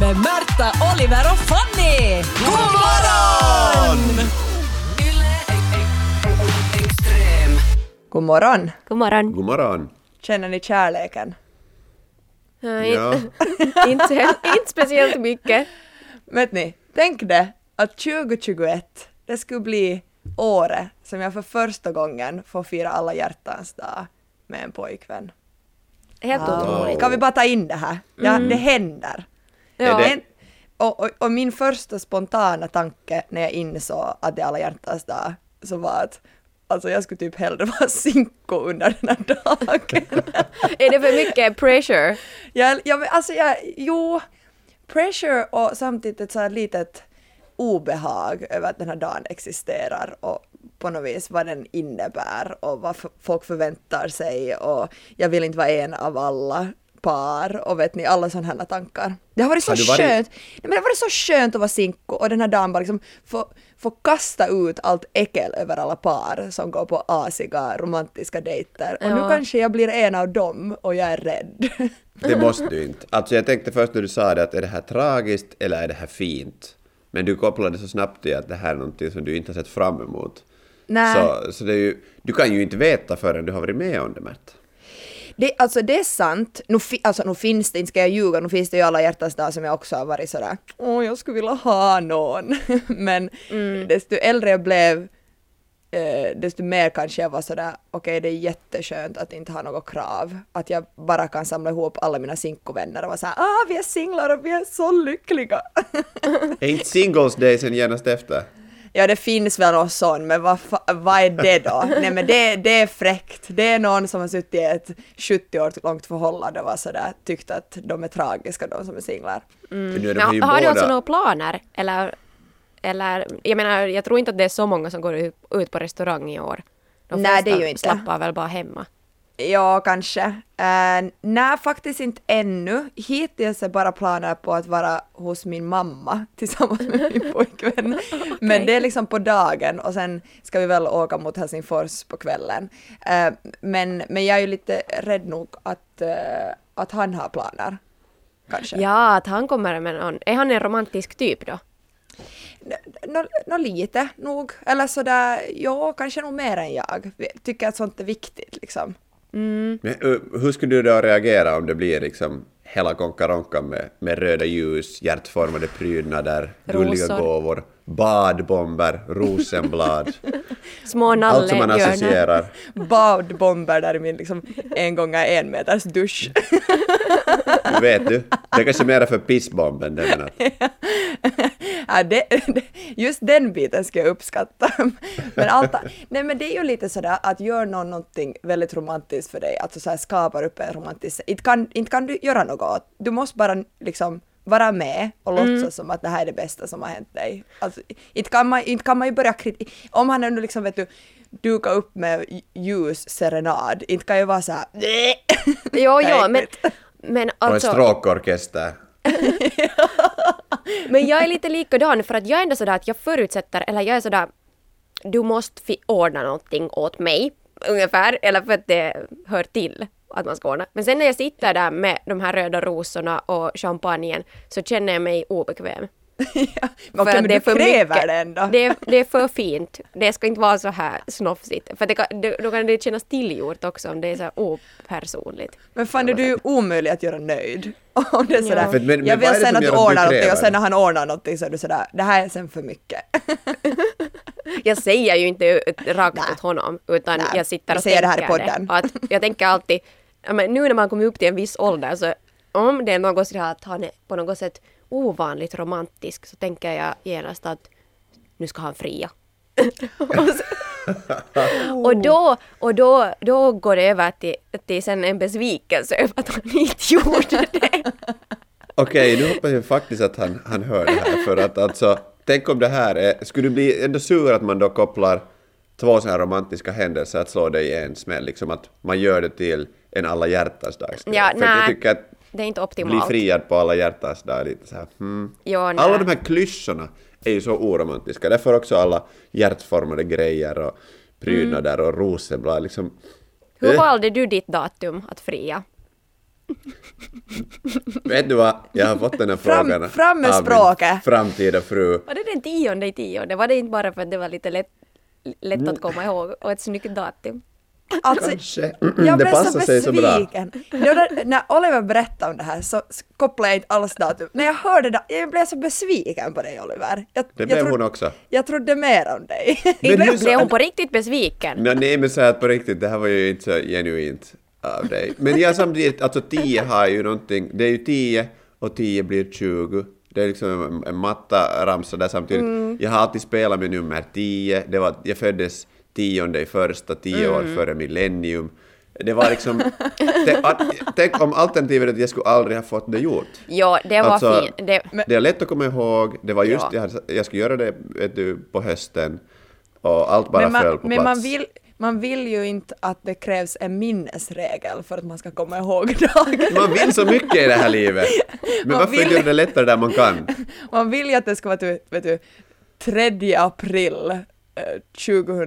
med Märta, Oliver och Fanny! God morgon! God morgon! God morgon. God morgon. Känner ni kärleken? Nej, Ja. inte, inte speciellt mycket. Vet ni, tänk det att 2021, det skulle bli året som jag för första gången får fira alla hjärtans dag med en pojkvän. Helt otroligt. Kan vi bara ta in det här? Ja, det händer. Ja. Det en- och, och, och min första spontana tanke när jag insåg att det är alla hjärtans dag så var att alltså jag skulle typ hellre vara sinko under den här dagen. Är det för mycket pressure? jag, jag, alltså jag, jo, pressure och samtidigt ett så här litet obehag över att den här dagen existerar och på något vis vad den innebär och vad folk förväntar sig och jag vill inte vara en av alla par och vet ni, alla sådana här tankar. Det har varit så Har varit- skönt, nej, men det har varit så skönt att vara sinko och den här dagen bara liksom få, få kasta ut allt äckel över alla par som går på asiga romantiska dejter och nu Ja. kanske jag blir en av dem och jag är rädd. Det måste du inte. Alltså jag tänkte först när du sa det att är det här tragiskt eller är det här fint? Men du kopplade så snabbt till att det här är någonting som du inte har sett fram emot. Nej. Så, så det är ju, du kan ju inte veta förrän du har varit med om det, Märta. Det, alltså det är sant. Nu, fi, alltså, nu finns det, inte ska jag ljuga, nu finns det ju alla hjärtans dag som jag också har varit sådär åh jag skulle vilja ha någon. Men desto äldre jag blev eh, desto mer kanske jag var sådär okej det är jätteskönt att inte ha något krav. Att jag bara kan samla ihop alla mina sinkovänner och vara såhär ah vi är singlar och vi är så lyckliga. Är inte Singles Day sen genast efter? Ja, det finns väl någon sån, men vad, vad är det då? Nej, men det, det är fräckt. Det är någon som har suttit i ett 70 år långt förhållande och var sådär, tyckt att de är tragiska, de som är singlar. För nu är de ju har du båda... alltså några planer? Eller, eller, jag menar, jag tror inte att det är så många som går ut, på restaurang i år. De Nej, det är ju inte. slappar väl bara hemma. Ja, kanske. Uh, nej, faktiskt inte ännu. Hittills är bara planer på att vara hos min mamma tillsammans med min pojkvän. Men det är liksom på dagen och sen ska vi väl åka mot Helsingfors på kvällen. Eh, men, men jag är ju lite rädd nog att, eh, att han har planer. Kanske. Ja, att han kommer med någon. Är han en romantisk typ då? Nå nå lite nog. Eller sådär, ja, kanske nog mer än jag. Tycker att sånt är viktigt liksom. Men, uh, hur skulle du då reagera om det blir liksom hela konkaronkan med, med röda ljus, hjärtformade prydnader, gulliga Rosor. gåvor, badbomber, rosenblad, Små allt som man associerar. Badbomber där i min liksom en gånger en meters dusch. Vet du? Det är kanske mera för pissbomben det ja, det, det, just den biten ska jag uppskatta. Men, allt, nej, men det är ju lite sådär att gör någon någonting väldigt romantiskt för dig, alltså så här skapar upp en romantisk... Inte kan, inte kan du göra något, du måste bara liksom vara med och låtsas som att det här är det bästa som har hänt dig. Alltså, inte, kan man, inte kan man ju börja kritisera... Om han nu liksom, vet du, duka upp med ljus serenad, inte kan ju vara såhär... Jo, jo, men, men och en alltså... stråkorkester. Men jag är lite likadan för att jag är ändå sådär att jag förutsätter, eller jag är sådär, du måste ordna någonting åt mig, ungefär, eller för att det hör till att man ska ordna. Men sen när jag sitter där med de här röda rosorna och champagnen så känner jag mig obekväm ja, För att men det är du för kräver mycket. det ändå. Det är, det är för fint. Det ska inte vara så här snofsigt. För det kan, det, då kan det kännas tillgjort också om det är så här opersonligt. Men fan, är du ju omöjlig att göra nöjd. Om det är sådär, Ja. Men- men jag vill det sen att du ordnar någonting och sen när han ordnar någonting så är du sådär, det här är sen för mycket. Jag säger ju inte rakt åt honom, utan Nej, jag sitter och säger det tänker här i podden. Att jag tänker alltid, men nu när man kommer upp till en viss ålder så om det är något sådär att han är på något sätt ovanligt romantisk så tänker jag genast att nu ska han fria. och, så, och då, och då, då går det över till, till sen en besvikelse över att han inte gjorde det. Okej, nu hoppas jag faktiskt att han, han hör det här för att alltså, tänk om det här är, skulle du bli ändå sur att man då kopplar två sådana här romantiska händelser att slå dig i en smäll, liksom att man gör det till en alla hjärtans dag. Ja, för att jag nej, tycker att det är inte bli optimalt. friad på alla hjärtans dag lite så. Ja, nej. Alla de här klyschorna är ju så oromantiska, därför också alla hjärtformade grejer och prydnader och rosenblad liksom. Hur Eh. valde du ditt datum att fria? Vet du vad, jag har fått den här Fram- frågan fram med språket. framtida fru. Var det den tionde i tionde? Var det inte bara för att det var lite lätt, lätt att komma ihåg och ett snyggt datum? Alltså, Kanske. jag det blev passar så sig så bra. besviken. Där- när Oliver berättade om det här så kopplade jag inte alls datum. När jag hörde det, jag blev så besviken på dig Oliver. Jag, Det jag blev hon också. Jag trodde mer om dig. Men blev, nu så- blev hon på riktigt besviken? Nej, nej men så här på riktigt, det här var ju inte så genuint av dig. Men jag samtidigt, alltså 10 har ju någonting, det är ju 10 och 10 blir 20. Det är liksom en, en matta ramsa där samtidigt. Mm. Jag har alltid spelat med nummer 10, det var, jag föddes tionde i första, 10 år Mm. före millennium. Det var liksom, tänk, om alternativet att jag skulle aldrig ha fått det gjort. Ja, det var Alltså, fint. Det, Det är lätt att komma ihåg, det var just, Ja. jag, hade, jag skulle göra det vet du, på hösten och allt bara men föll man, på men plats. man, vill, man vill ju inte att det krävs en minnesregel för att man ska komma ihåg dagen. Man vill så mycket i det här livet. Men Man varför vill- göra det lättare där man kan? Man vill ju att det ska vara typ, vet du, 3 april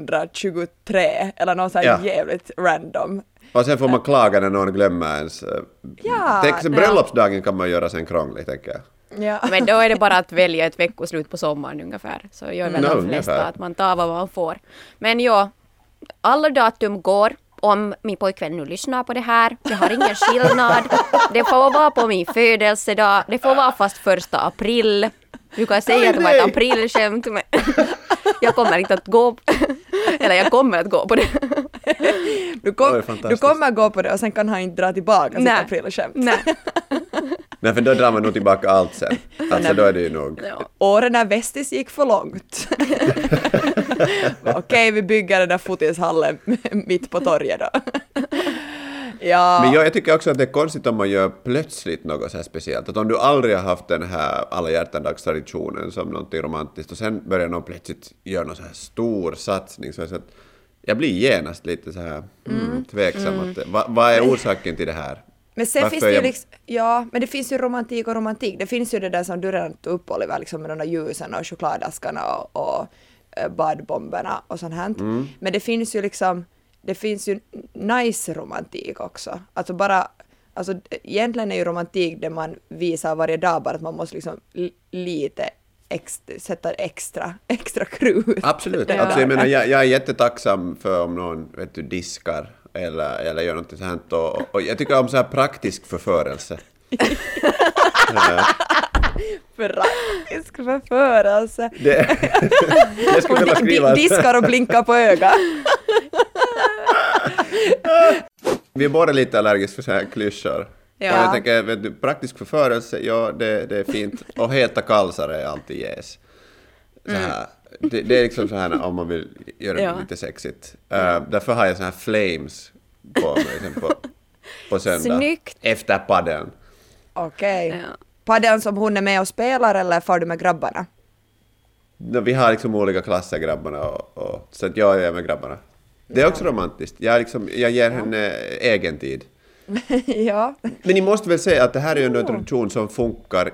2023 eller något så här Ja. jävligt random. Och sen får man klaga när någon glömmer ens... eh, Ja, Tänk, sen ja. bröllopsdagen kan man göra sen krånglig, tänker jag. Ja. men då är det bara att välja ett veckoslut på sommaren ungefär. Så gör väl No, de flesta ungefär. att man tar vad man får. Men ja, alla datum går. Om min pojkvän nu lyssnar på det här, det har ingen skillnad. Det får vara på min födelsedag, det får vara fast första april. Du kan säga att det var ett aprilskämt, men jag kommer inte att gå Eller jag kommer att gå på det. Du, kom, Oj, du kommer gå på det och sen kan han inte dra tillbaka sitt Nej. aprilskämt. Nej. Nej, för då drar man nog tillbaka allt sen. Alltså då är det ju nog... Ja. Åren när Vestis gick för långt. Okej, vi bygger den där fotishallen mitt på torget då. Ja, Men jag, jag tycker också att det är konstigt om man gör plötsligt något så här speciellt. Att om du aldrig har haft den här alla hjärtandags-traditionen som någonting romantiskt och sen börjar någon plötsligt göra någon så här stor satsning så att jag blir genast lite så här mm, tveksam. Att, vad, vad är orsaken till det här? men sen Varför finns det ju jag- liksom, ja, men det finns ju romantik och romantik. Det finns ju det där som du redan tog upp Oliver, liksom med de där ljusen och chokladdaskarna och, och eh, badbomberna och sånt här. Mm. Men det finns ju liksom, det finns ju nice romantik också. Alltså bara, alltså egentligen är ju romantik det man visar varje dag, bara att man måste liksom li- lite ex, sätta extra, extra krut. Absolut. där. Alltså, jag, menar, jag, jag är jättetacksam för om någon vet du, diskar eller, eller gör något sånt. Och, och jag tycker om så här praktisk förförelse. Praktisk förförelse. det, jag skulle vilja skriva... di- diskar och blinkar på ögat. Vi är båda lite allergiska för så här klyschor. Ja. Och jag tänker, vet du, praktisk förförelse, ja det, det är fint. Och heta kalsare är alltid yes. Så här. Det, det är liksom så här om man vill göra det Ja. lite sexigt. Uh, därför har jag så här flames på mig sen på, på söndag. Snyggt. Efter paddeln. Okej. Ja. Paddeln som hon är med och spelar eller far du med grabbarna? No, vi har liksom olika klasser grabbarna och, och så att jag är med grabbarna. Det är också romantiskt. Jag, liksom, jag ger henne egen tid. ja. Men ni måste väl säga att det här är ju ändå en tradition som funkar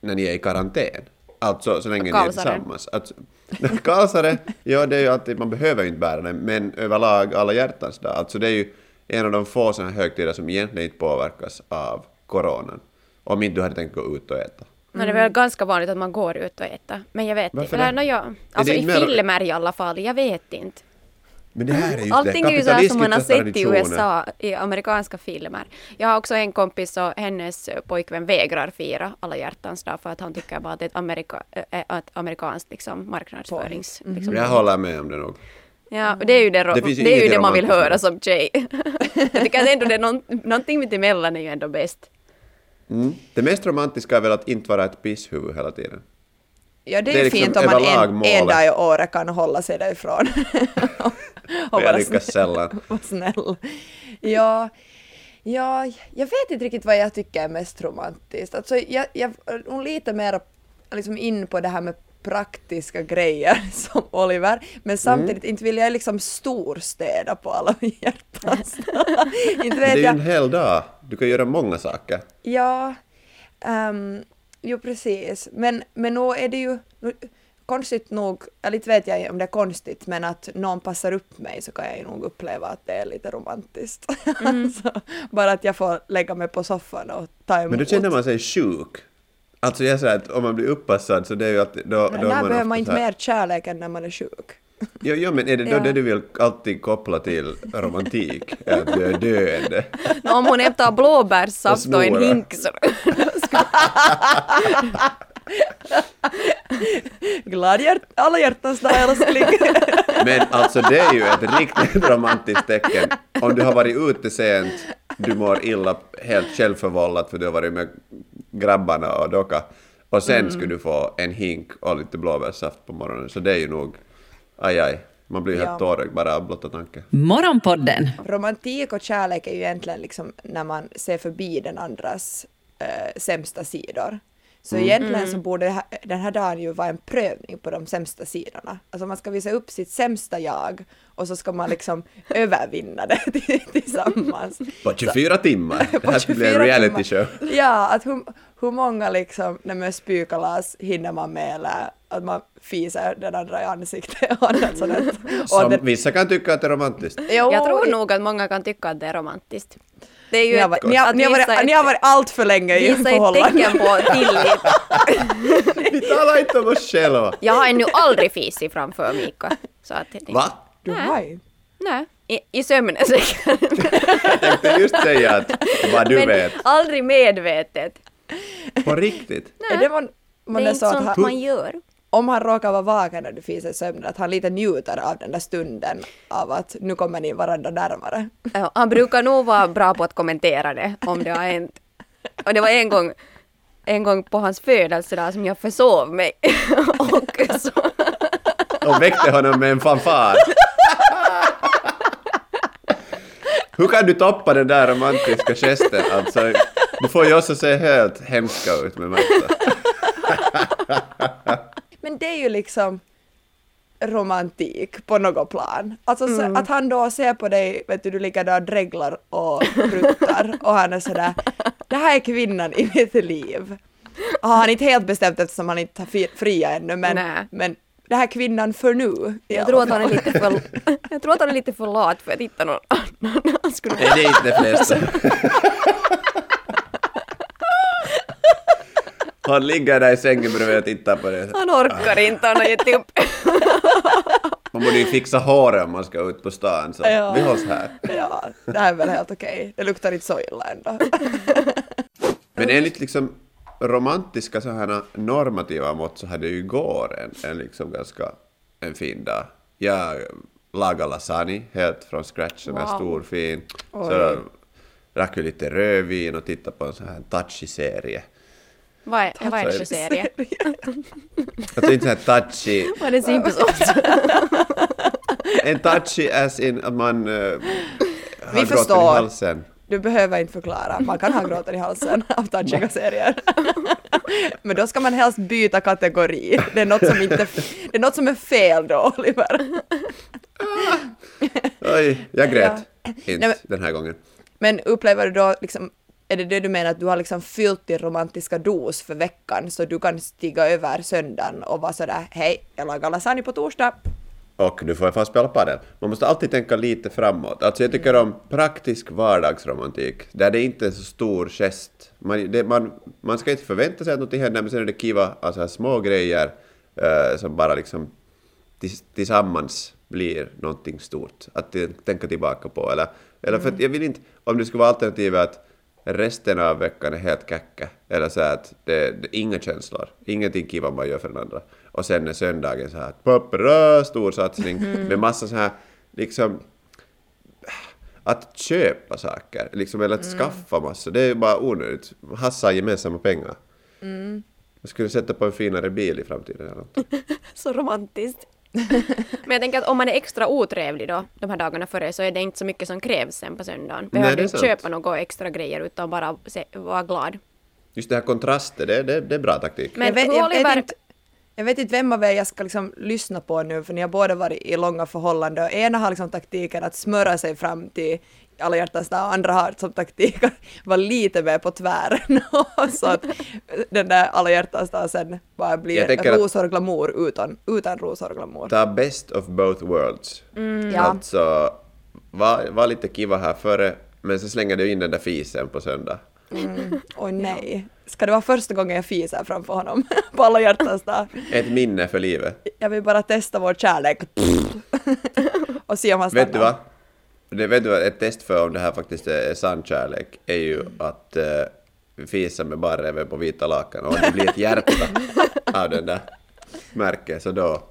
när ni är i karantän. Alltså så länge ni är Kalsare. tillsammans. Alltså, kalsare, ja det är ju alltid, man behöver ju inte bära den, men överlag alla hjärtans dag. Alltså det är ju en av de få sådana högtider som egentligen inte påverkas av coronan. Om inte du hade tänkt gå ut och äta. Men det är väl ganska vanligt att man går ut och äter. Men jag vet Varför inte. det? Eller, no, ja. Alltså det i mer- filmer i alla fall. Jag vet inte. Men det här är just Allting det, är ju så här som man har sett i. USA, i amerikanska filmer. Jag har också en kompis och hennes pojkvän vägrar fira alla hjärtans dag för att han tycker bara att det är ett, amerika, ett amerikanskt liksom, marknadsförings... Liksom. Jag håller med om det nog. Ja, och det är ju det, Det ju det, är ju det man vill höra som tjej. jag tycker att ändå det är någon, någonting mitt emellan är ju ändå bäst. Mm. Det mest romantiska är väl att inte vara ett pisshuvud hela tiden. Ja, det är, Det är liksom fint om man en, en dag i året kan hålla sig därifrån. och jag lyckas sällan. Vara snäll. Ja, ja, jag vet inte riktigt vad jag tycker är mest romantiskt. Alltså, jag, jag nog lite mer liksom in på det här med praktiska grejer som Oliver, men samtidigt inte vill jag liksom storstäda på alla hjärtans Inte Det vet är ju en hel dag. Du kan göra många saker. Ja, ehm, jo precis. Men, men nog är det ju... Konstigt nog, eller inte vet jag om det är konstigt, men att någon passar upp mig så kan jag ju nog uppleva att det är lite romantiskt. Mm. alltså, bara att jag får lägga mig på soffan och ta emot. Men då känner man sig sjuk. Alltså jag säger att om man blir uppassad så det är ju alltid... Då, Men då när man behöver man inte här- mer kärlek än när man är sjuk? Jo, jo, men är det då Ja. det du vill alltid koppla till romantik? Att du är döende? Om hon hämtar blåbärssaft och en hink så... Glad hjärt, alla hjärtans dag älskling. Men alltså det är ju ett riktigt romantiskt tecken. Om du har varit ute sent, du mår illa helt självförvållat för du har varit med grabbarna och docka och sen skulle du få en hink och lite blåbärssaft på morgonen så det är ju nog aj aj. Man blir ju Ja. helt tårögd bara av blotta tanken. Morgonpodden Romantik och kärlek är ju egentligen liksom när man ser förbi den andras eh, sämsta sidor. Så egentligen så borde det här, den här dagen ju vara en prövning på de sämsta sidorna. Alltså man ska visa upp sitt sämsta jag och så ska man liksom övervinna det tillsammans. På 24 timmar! Det här skulle bli en 24 reality timmar. show. Ja, att hur, hur många liksom, när man spykalas hinner man med eller att man fiser den andra i ansiktet och annat sådant. Och Som vissa kan tycka att det är romantiskt. Jo, Jag tror nog att många kan tycka att det är romantiskt. Det är ju Ni har, ett, varit, ni, har, ni, har varit, ett- ni har varit allt för länge i visa ett förhållande. tecken på tillit. Vi talar inte om oss själva. Jag har ännu aldrig fisit framför Mika. Så att, Va? Du har ju. Nej, i, i sömnen säkert. Jag tänkte just säga att vad du Men vet. aldrig medvetet. På riktigt. Är det man, man det är inte att sånt han, man gör. Om han råkar vara vaken när du fiser i sömnen, att han lite njuter av den där stunden av att nu kommer ni varandra närmare. Ja, han brukar nog vara bra på att kommentera det om det har hänt. Och det var en gång, en gång på hans födelsedag som jag försov mig. och så, Och väckte honom med en fanfar. Hur kan du toppa den där romantiska gesten? Alltså, du får ju också se helt hemska ut med Märta. Det är ju liksom romantik på något plan. Alltså så, att han då ser på dig, vet du, du ligger där och dreglar och pruttar och han är sådär, det här är kvinnan i mitt liv. Och han är inte helt bestämt eftersom han inte har fria ännu, men, men det här är kvinnan för nu. jag, tror att han är lite för, jag tror att han är lite för lat för att hitta någon annan. Nej, det är inte de flesta. Han ligger där i sängen bredvid och tittar på det. Han orkar inte, han har gett upp. Man borde ju fixa håret om man ska ut på stan, så Ja. vi hålls här. Ja, det här är väl helt okej. Det luktar inte så illa ändå. Men enligt liksom romantiska så här normativa mått så hade ju igår en, en liksom ganska en fin dag. Jag lagade lasagne helt från scratch, en Wow. stor fin. Oj. Så drack lite rödvin och tittade på en sån här touchy serie. Vad är, vad är det för serie? Alltså inte så här touchy, Vad är det Simpsons? en touchy as in att man uh, har Vi i förstår. halsen. Du behöver inte förklara, man kan ha gråten i halsen av touchiga serier. Men då ska man helst byta kategori. Det är något som, inte, det är, något som är fel då, Oliver. Oj, jag grät. Inte Nej, men- den här gången. Men upplever du då liksom, är det det du menar att du har liksom fyllt din romantiska dos för veckan så du kan stiga över söndagen och vara sådär hej, jag lagar lasagne på torsdag. Och du får fan spela padel. Man måste alltid tänka lite framåt. Alltså jag tycker om praktisk vardagsromantik, där det inte är så stor gest. Man, det, man, man ska inte förvänta sig att något händer, men sen är det kiva, alltså små grejer eh, som bara liksom tillsammans blir någonting stort att tänka tillbaka på. Eller, eller för att jag vill inte, om det skulle vara alternativet att resten av veckan är helt käcka, eller så att det, det inga känslor, ingenting kiva man gör för den andra. Och sen är söndagen så här, pappra, stor satsning med massa så här, liksom att köpa saker, liksom, eller att skaffa massa, det är ju bara onödigt. Hassa gemensamma pengar. Jag skulle sätta på en finare bil i framtiden eller något. Så romantiskt. Men jag tänker att om man är extra otrevlig då, de här dagarna före, så är det inte så mycket som krävs sen på söndagen. Behöver du inte köpa några extra grejer utan bara se, vara glad. Just det här kontraster, det, det, det är bra taktik. Men jag vet, hur jag vet inte, jag vet inte vem av er jag ska liksom lyssna på nu, för ni har båda varit i långa förhållanden och ena har liksom taktiken att smöra sig fram till alla hjärtans dag och andra har som taktik att vara lite mer på tvären så att den där alla hjärtans dag sen bara blir rosor och glamour utan, utan rosor och glamour. Ta best of both worlds. Ja. Alltså, var, var lite kiva här före, men så slänger du in den där fisen på söndag. Oj nej, ska det vara första gången jag fiser framför honom på alla hjärtans dag? Ett minne för livet. Jag vill bara testa vår kärlek och se om han stannar. Vet du vad? Det, vet du? Ett test för om det här faktiskt är sann kärlek är ju att uh, fisa med bara även på vita lakan och det blir ett hjärta av den där märket så då,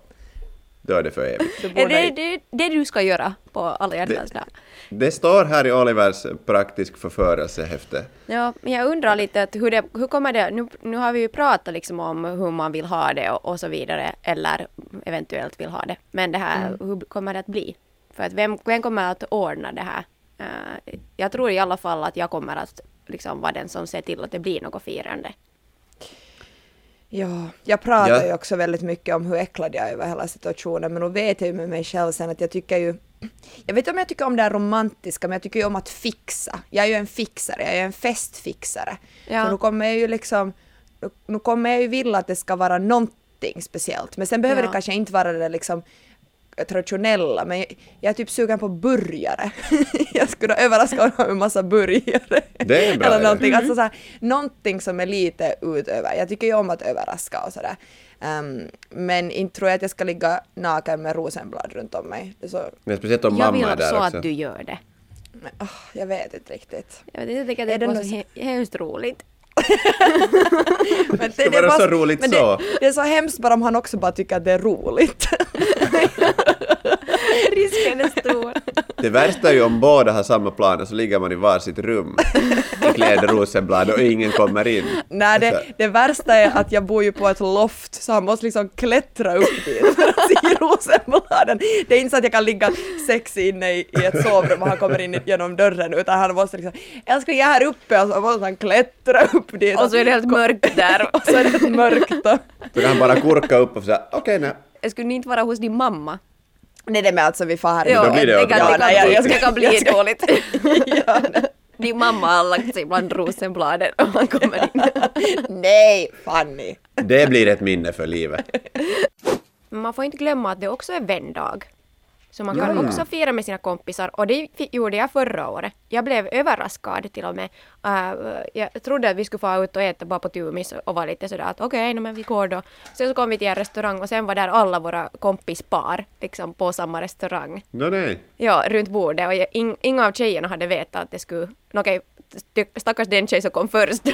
då är det för evigt. Är det, det det du ska göra på alla hjärtans dag? Det står här i Olivers praktisk förförelsehäfte. Ja, men jag undrar lite att hur, det, hur kommer det, nu, nu har vi ju pratat liksom om hur man vill ha det och, och så vidare, eller eventuellt vill ha det. Men det här, hur kommer det att bli? För att vem, vem kommer att ordna det här? Eh, jag tror i alla fall att jag kommer att liksom vara den som ser till att det blir något firande. Ja, jag pratar Ja. ju också väldigt mycket om hur äcklad jag är över hela situationen, men då vet jag ju med mig själv sen att jag tycker ju jag vet inte om jag tycker om det här romantiska, men jag tycker ju om att fixa. Jag är ju en fixare, jag är en festfixare. Ja. Så nu kommer jag ju liksom, nu kommer jag ju vilja att det ska vara någonting speciellt, men sen behöver Ja. det kanske inte vara det liksom traditionella, men jag, jag är typ sugen på burgare. jag skulle överraska honom med en massa burgare. Det är bra Eller någonting, alltså så här, någonting som är lite utöver. Jag tycker ju om att överraska och sådär. Um, men inte tror jag att jag ska ligga naken med rosenblad runt om mig. Det är så, Men speciellt om jag mamma är vill där så också. att du gör det. men, åh, jag vet inte riktigt. Jag, vet, inte, jag tycker att Är det det är något så he- hemskt roligt. Men ska vara så roligt men så. Det, det är så hemskt bara om han också bara tycker att det är roligt. Risken är stor. Det värsta är ju om båda har samma planer så ligger man i varsitt rum i kläder rosenblad och ingen kommer in. Nej, det, Alltså, det värsta är att jag bor ju på ett loft så han måste liksom klättra upp dit för att se rosenbladen. Det är inte så att jag kan ligga sexig inne i, i ett sovrum och han kommer in genom dörren utan han måste liksom älskling jag är här uppe och så måste han klättra upp dit. Och så är det helt mörkt där. och så är det helt mörkt. Och, Så kan han bara kurka upp och säga okej nej. Jag skulle ni inte vara hos din mamma? Nej, det med alltså vi far här. Ja, då blir det det kan, Ja, det kan, nej, jag- bli, jag ska- det kan bli jag dåligt. ja. Din mamma har lagt sig bland rosenbladen och man kommer in. nej, Fanny. Det blir ett minne för livet. Man får inte glömma att det också är vändag. Så man kan också fira med sina kompisar och det gjorde jag förra året. Jag blev överraskad till och med. Uh, jag trodde att vi skulle få ut och äta bara på Tumis och var lite sådär att okej, no, men vi går då. Sen så kom vi till en restaurang och sen var där alla våra kompispar liksom på samma restaurang. Nå nej. Ja, runt bordet och jag, ing, inga av tjejerna hade vetat att det skulle... no, Okej, st- stackars den tjej som kom först.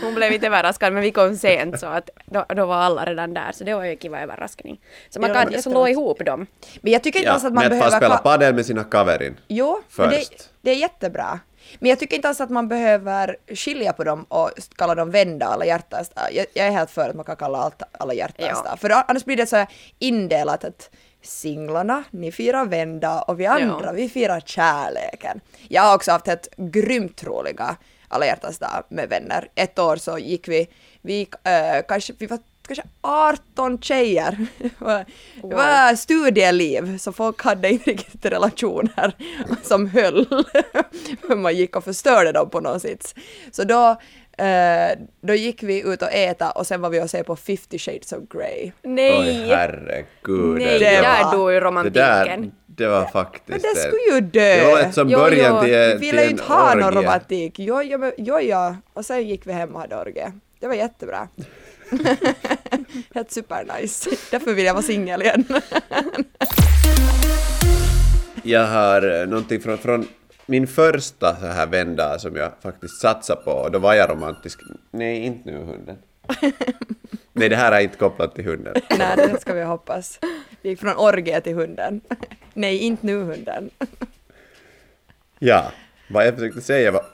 hon blev inte överraskad men vi kom sent så att då, då var alla redan där så det var ju en kiva överraskning. Så man Ja, kan slå ihop dem. Men jag tycker inte Ja, alls att man behöver... spela padel med sina kaverin. Jo, men det, Först. det är jättebra. Men jag tycker inte alls att man behöver skilja på dem och kalla dem vända alla hjärtans. Jag, jag är helt för att man kan kalla allt alla hjärtans Ja. För annars blir det så här indelat att singlarna, ni firar vända och vi andra, Ja. vi firar kärleken. Jag har också haft ett grymt roliga alla hjärtans dag med vänner. Ett år så gick vi, vi gick, äh, kanske, vi var kanske 18 tjejer. Det var, var studieliv, så folk hade inte riktigt relationer som höll. Man gick och förstörde dem på något sätt. Så då, eh, då gick vi ut och äta och sen var vi och se på 50 shades of Grey. Nej! Oj herregud. Nej, det där var- dog ju det romantiken. där, det var faktiskt... Men det skulle ju dö! Det var ett som Jo, början jo. till, Vi till ville ju inte ha någon romantik. Jo, jo, jo, ja. Och sen gick vi hem och hade orgie. Det var jättebra. Helt supernice. Därför vill jag vara singel igen. Jag har eh, någonting från, från min första så här vända som jag faktiskt satsade på och då var jag romantisk. Nej, inte nu hunden. Nej, det här är inte kopplat till hunden. Nej, det ska vi hoppas. Vi gick från orgie till hunden. Nej, inte nu hunden. Ja, vad jag försökte säga var...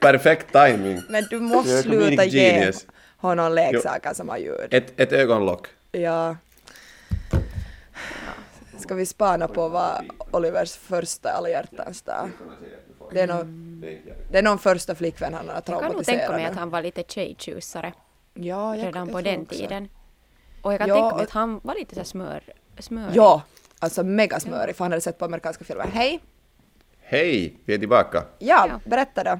Perfekt timing. Men du måste sluta ge honom leksaker som har ljud. Ett, ett ögonlock. Ja. Ska vi spana på vad Olivers första alla hjärtans dag? Det är nog, det är någon första flickvän han har Jag kan nog traumatiserat. tänka mig nu. att han var lite tjejtjusare ja, jag, redan jag på den också. tiden. Och jag kan Ja, tänka mig att han var lite så smör, smörig. Ja, alltså mega smörig för han hade sett på amerikanska filmer. Hej! Hej, vi är tillbaka. Ja, Ja. berätta då.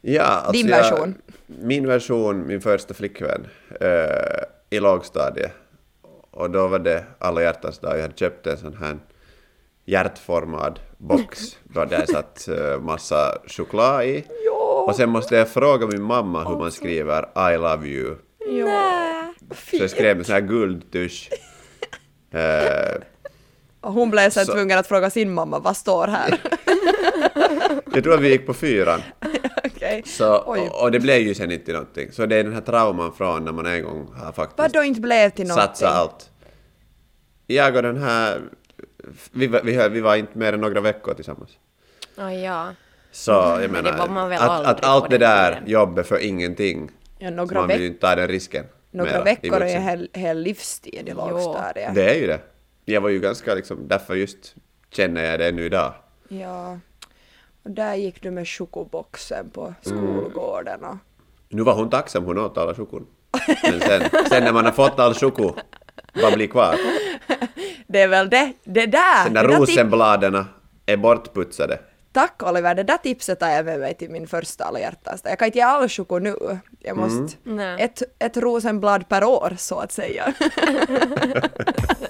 Ja, alltså Din jag- version. Min version, min första flickvän eh, i lågstadiet. Och då var det alla hjärtans dag. Jag hade köpt en sån här hjärtformad box där det satt eh, massa choklad i. Och sen måste jag fråga min mamma hur man skriver I love you. Ja. Så jag skrev med sån här guldtusch. Eh, Och hon blev sen Så- tvungen att fråga sin mamma, vad står här? jag tror att vi gick på fyran. Så, Oj. och, och det blev ju sen inte någonting. Så det är den här trauman från när man en gång har faktiskt Vad då inte blev till någonting? satsa allt. Jag och den här, vi, var- vi, vi var inte mer än några veckor tillsammans. Ja, ja. Så jag Men det menar, var man väl att, att allt det där tiden. jobbet för ingenting, Ja, några man vill ju inte ta den risken. några mera veckor är hel, hel livstid i lågstadiet. Det är ju det. Jag var ju ganska liksom, därför just känner jag det ännu idag. Ja. Och där gick du med chokoboxen på skolgården och... Nu var hon tacksam, hon åt alla chokon. Men sen, sen när man har fått all choko, vad blir kvar? Det är väl det, det där! Sen när rosenbladen är bortputsade. Tack Oliver, det där tipset tar jag med mig till min första alla hjärtans. Jag kan inte ge all choko nu. Jag måste... Nej. Ett, ett rosenblad per år, så att säga.